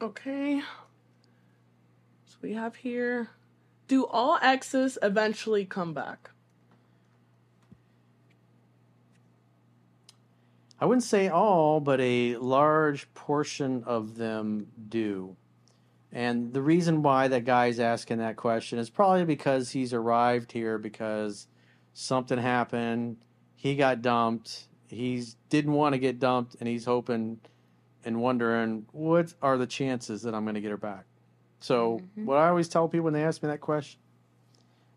Okay. So we have here do all exes eventually come back? I wouldn't say all, but a large portion of them do. And the reason why that guy's asking that question is probably because he's arrived here because something happened, he got dumped, he didn't want to get dumped, and he's hoping and wondering what are the chances that I'm going to get her back. So, mm-hmm. what I always tell people when they ask me that question,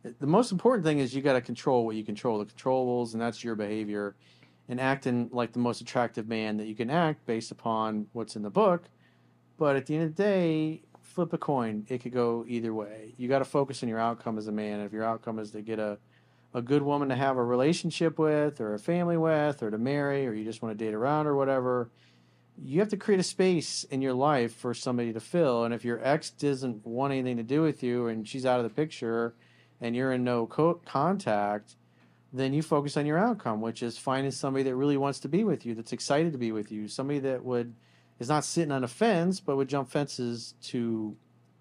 the most important thing is you got to control what you control, the controllables, and that's your behavior and acting like the most attractive man that you can act based upon what's in the book. But at the end of the day, flip a coin. It could go either way. You got to focus on your outcome as a man. If your outcome is to get a, a good woman to have a relationship with, or a family with, or to marry, or you just want to date around or whatever, you have to create a space in your life for somebody to fill. And if your ex doesn't want anything to do with you and she's out of the picture and you're in no co- contact, then you focus on your outcome, which is finding somebody that really wants to be with you, that's excited to be with you, somebody that would is not sitting on a fence, but would jump fences to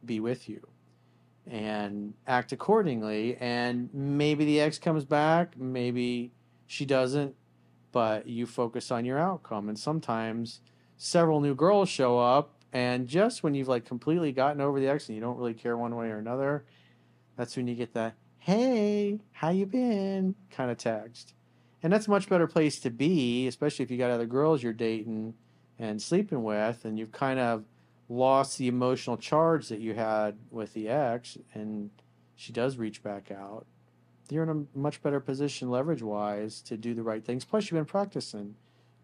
be with you and act accordingly. And maybe the ex comes back, maybe she doesn't, but you focus on your outcome. And sometimes several new girls show up, and just when you've like completely gotten over the ex and you don't really care one way or another, that's when you get that hey, how you been? kind of text. And that's a much better place to be, especially if you got other girls you're dating and sleeping with, and you've kind of lost the emotional charge that you had with the ex, and she does reach back out. You're in a much better position, leverage wise, to do the right things. Plus, you've been practicing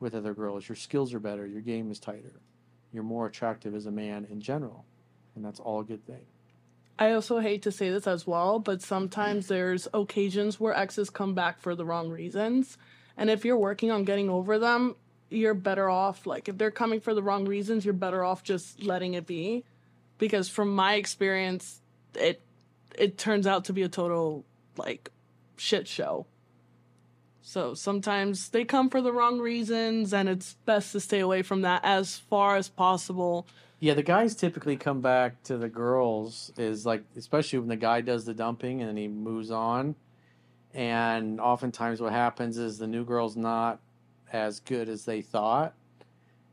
with other girls. Your skills are better. Your game is tighter. You're more attractive as a man in general, and that's all a good thing. I also hate to say this as well, but sometimes there's occasions where exes come back for the wrong reasons. And if you're working on getting over them, you're better off like if they're coming for the wrong reasons, you're better off just letting it be. Because from my experience, it it turns out to be a total like shit show. So sometimes they come for the wrong reasons and it's best to stay away from that as far as possible yeah, the guys typically come back to the girls is like especially when the guy does the dumping and then he moves on. And oftentimes what happens is the new girl's not as good as they thought.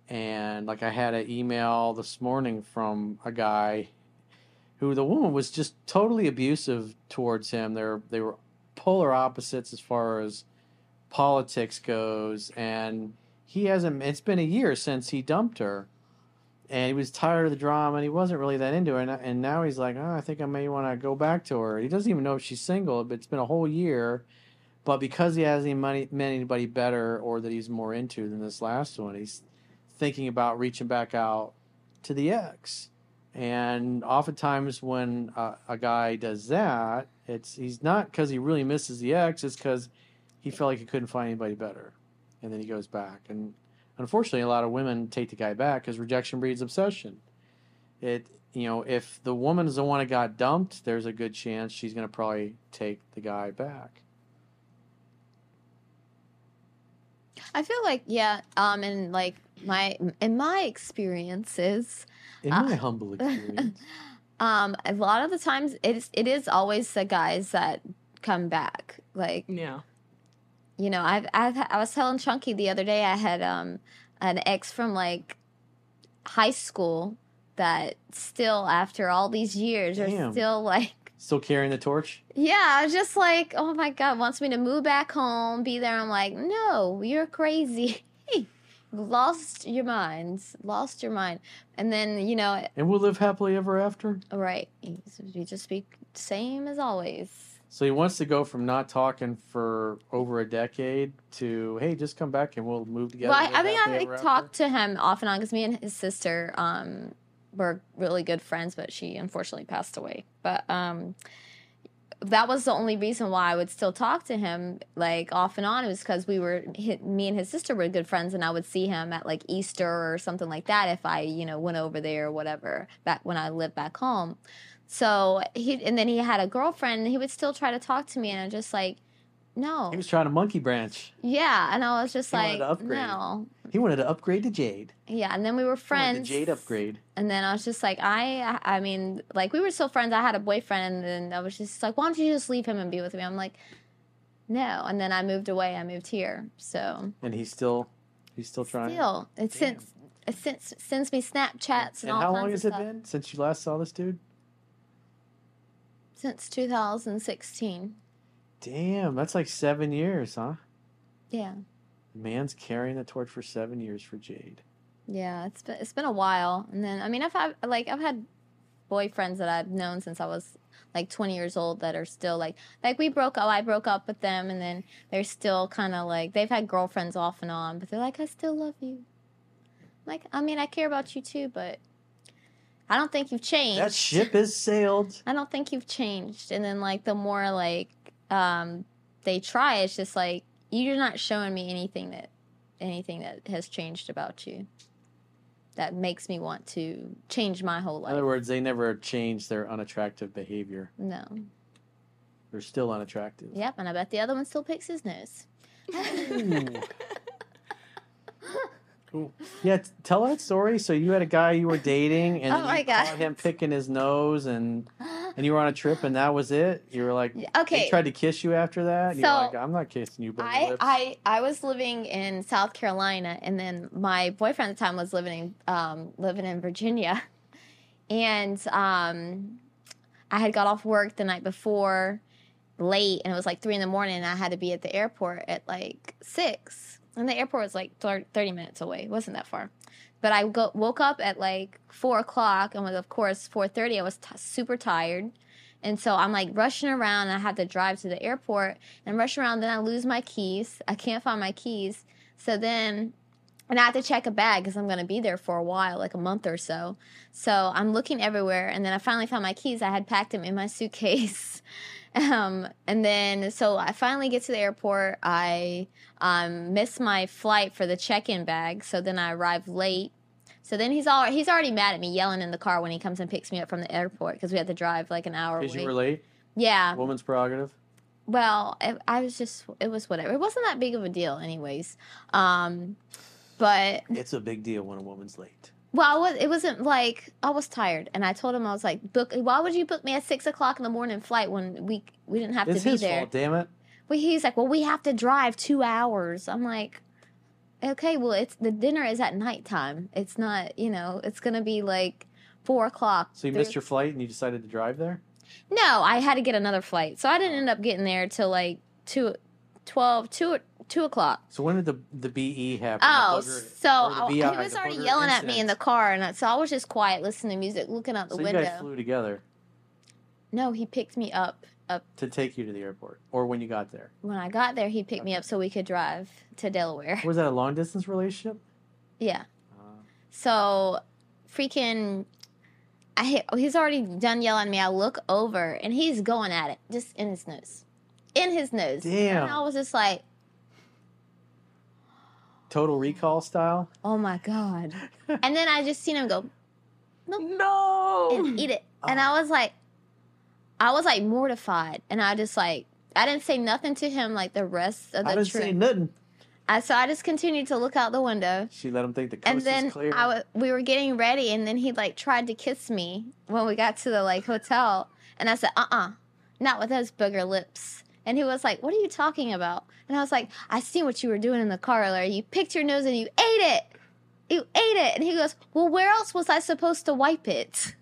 And like I had an email this morning from a guy who the woman was just totally abusive towards him. They're they were polar opposites as far as politics goes and he hasn't it's been a year since he dumped her and he was tired of the drama and he wasn't really that into it. And, and now he's like, oh, I think I may want to go back to her. He doesn't even know if she's single, but it's been a whole year. But because he hasn't met anybody better or that he's more into than this last one, he's thinking about reaching back out to the ex. And oftentimes, when a, a guy does that, it's he's not because he really misses the ex. It's because he felt like he couldn't find anybody better, and then he goes back. And Unfortunately, a lot of women take the guy back because rejection breeds obsession. It you know if the woman is the one that got dumped, there's a good chance she's going to probably take the guy back. I feel like yeah, um, and like my in my experiences, in my uh, humble experience, um, a lot of the times it is it is always the guys that come back. Like yeah, you know, I've, I've I was telling Chunky the other day I had um an ex from like high school that still after all these years Damn. are still like still carrying the torch. Yeah, I was just like, oh my god, wants me to move back home, be there. I'm like, no, you're crazy. lost your minds, lost your mind, and then you know, and we'll live happily ever after. Right, you just be same as always. So he wants to go from not talking for over a decade to hey, just come back and we'll move together. Well, I, I mean, I talked to him off and on because me and his sister um, were really good friends, but she unfortunately passed away. But um, that was the only reason why I would still talk to him like off and on. It was because we were me and his sister were good friends, and I would see him at like Easter or something like that if I you know went over there or whatever back when I lived back home. So he and then he had a girlfriend and he would still try to talk to me and I'm just like no. He was trying to monkey branch. Yeah, and I was just He like, no. He wanted to upgrade to Jade. Yeah, and then we were He friends. the Jade upgrade. And then I was just like, I, I mean, like we were still friends. I had a boyfriend, and then I was just like, why don't you just leave him and be with me? I'm like, no. And then I moved away. I moved here. So And he's still he's still trying. still, it since it since sends me Snapchats and, and all how long has it stuff. been since you last saw this dude? Since 2016. Damn, that's like seven years, huh? Yeah, Man's carrying the torch for seven years for Jade. yeah. It's been it's been a while. And then I mean, I've had like I've had boyfriends that I've known since I was like 20 years old that are still like like we broke up I broke up with them and then they're still kind of like they've had girlfriends off and on but they're like I still love you like I mean I care about you too but I don't think you've changed That ship has sailed. I don't think you've changed and then like the more like um they try it's just like you're not showing me anything that anything that has changed about you that makes me want to change my whole life. In other words, they never change their unattractive behavior. no They're still unattractive. Yep, and I bet the other one still picks his nose. Ooh. cool. Yeah, t- tell that story. So you had a guy you were dating, and Oh my you God. caught him picking his nose, and and you were on a trip, and that was it. You were like, okay. He tried to kiss you after that. So, you're like, I'm not kissing you, I, I I was living in South Carolina, and then my boyfriend at the time was living um, living in Virginia, and um, I had got off work the night before, late, and it was like three in the morning, and I had to be at the airport at like six, and the airport was like thirty minutes away. It wasn't that far, but I go- woke up at like four o'clock, and was of course four thirty. I was t- super tired. And so I'm like rushing around and I have to drive to the airport and rush around. Then I lose my keys. I can't find my keys. So then, and I have to check a bag because I'm going to be there for a while, like a month or so. So I'm looking everywhere. And then I finally found my keys. I had packed them in my suitcase. Um, and then, so I finally get to the airport. I um, miss my flight for the check in bag. So then I arrive late. So then he's all he's already mad at me, yelling in the car when he comes and picks me up from the airport because we had to drive like an hour. because away. you were late. yeah, Woman's prerogative. well, it, I was just it was whatever. It wasn't that big of a deal, anyways. Um, but It's a big deal when a woman's late. Well, it, was, it wasn't like I was tired, and I told him I was like, book. Why would you book me at six o'clock in the morning flight when we we didn't have It's to be his there? fault. Damn it. Well, he's like, well, we have to drive two hours. I'm like, okay, well, it's the dinner is at nighttime. It's not, you know, it's gonna be like four o'clock. So you missed your flight and you decided to drive there. No, I had to get another flight, so I didn't end up getting there till like two, 12, 2, 2 o'clock. So when did the the BE happen? Oh, so I- he was already yelling at me in the car, and I, so I was just quiet, listening to music, looking out the So you window. guys flew together No, he picked me up. Up to take you to the airport, or when you got there. when I got there, he picked me up so we could drive to Delaware. Was that a long distance relationship? Yeah. Uh, So, freaking, I hit, he's already done yelling at me. I look over, and he's going at it, just in his nose, in his nose. Damn. And I was just like, Total Recall style. oh my god. and then I just seen him go No. and eat it, and I was like, I was like mortified, and I just like. I didn't say nothing to him like the rest of the I didn't trip. say nothing. I, so I just continued to look out the window. She let him think the coast and then is clear. I w- we were getting ready, and then he like tried to kiss me when we got to the like hotel, and I said, "Uh, uh not with those booger lips." And he was like, "What are you talking about?" And I was like, "I see what you were doing in the car earlier. You picked your nose and you ate it. You ate it." And he goes, "Well, where else was I supposed to wipe it?"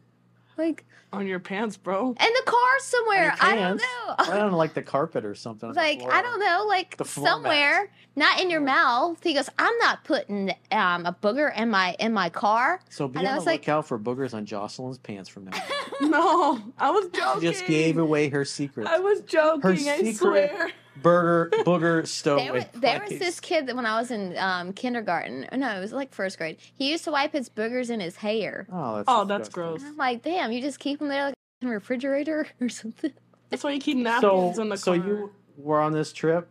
Like On your pants, bro. in the car somewhere. I don't know. I don't know, like the carpet or something. like. I don't know, like The floor mat. somewhere, not in your mouth. He goes, "I'm not putting um, a booger in my in my car." So be And I on the like- lookout for boogers on Jocelyne's pants from now. on. No, I was She joking. just gave away her secret. I was joking. Her I secret- swear. Burger booger stowaway. There was, there was this kid that when I was in um, kindergarten, no, it was like first grade. He used to wipe his boogers in his hair. Oh, that's Oh, that's disgusting. gross. I'm like, damn, you just keep them there like in a refrigerator or something. That's why you keep napkins So, in the so car. you were on this trip,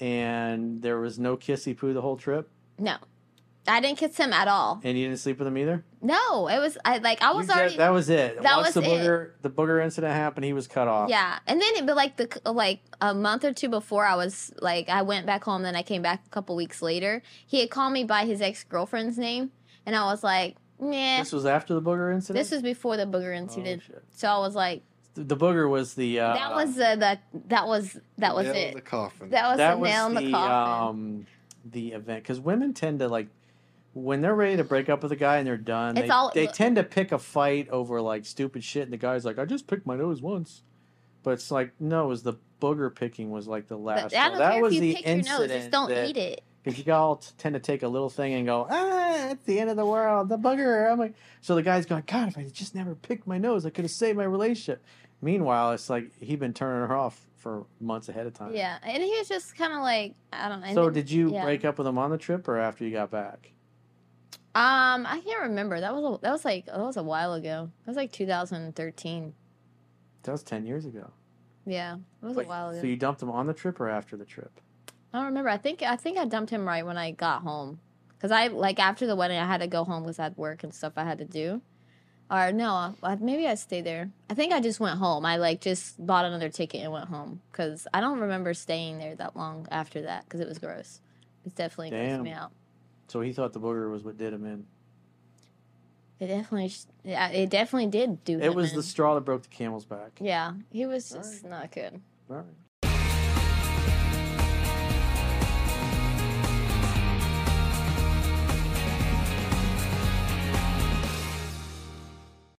and there was no kissy poo the whole trip. No, I didn't kiss him at all. And you didn't sleep with him either. No, it was I like I was You said- already that was it. that Once was the it. booger the booger incident happened, he was cut off. Yeah, and then it, but like the like a month or two before, I was like I went back home. Then I came back a couple weeks later. He had called me by his ex girlfriend's name, and I was like, "Nah." This was after the booger incident. This was before the booger Oh, incident, shit. so I was like, The, the booger was the uh, "That was uh, the that was that was Nail in it. The coffin. That was that the was nail in the the coffin." um the event because women tend to like when they're ready to break up with a guy and they're done. It's they, all- they tend to pick a fight over like stupid shit, and the guy's like, "I just picked my nose once," but it's like no, it was the booger picking was like the last. But I don't that care was if you the pick your nose, incident just don't that- eat it. Because you all t- tend to take a little thing and go, ah, it's the end of the world, the booger. I'm like, so the guy's going, God, if I just never picked my nose, I could have saved my relationship. Meanwhile, it's like he'd been turning her off for months ahead of time. Yeah, and he was just kind of like I don't know. So then- did you yeah. break up with him on the trip or after you got back? Um, I can't remember. That was a, that was like that was a while ago. That was like 2013. That was ten years ago. Yeah, it was Wait, a while ago. So you dumped him on the trip or after the trip? I don't remember. I think I think I dumped him right when I got home. Cause I like after the wedding, I had to go home because I had work and stuff I had to do. Or no, I, maybe I stayed there. I think I just went home. I like just bought another ticket and went home because I don't remember staying there that long after that because it was gross. It definitely grossed me out. So he thought the booger was what did him in. It definitely, sh- yeah, it definitely did do. It was in. the straw that broke the camel's back. yeah. He was just not good. All right.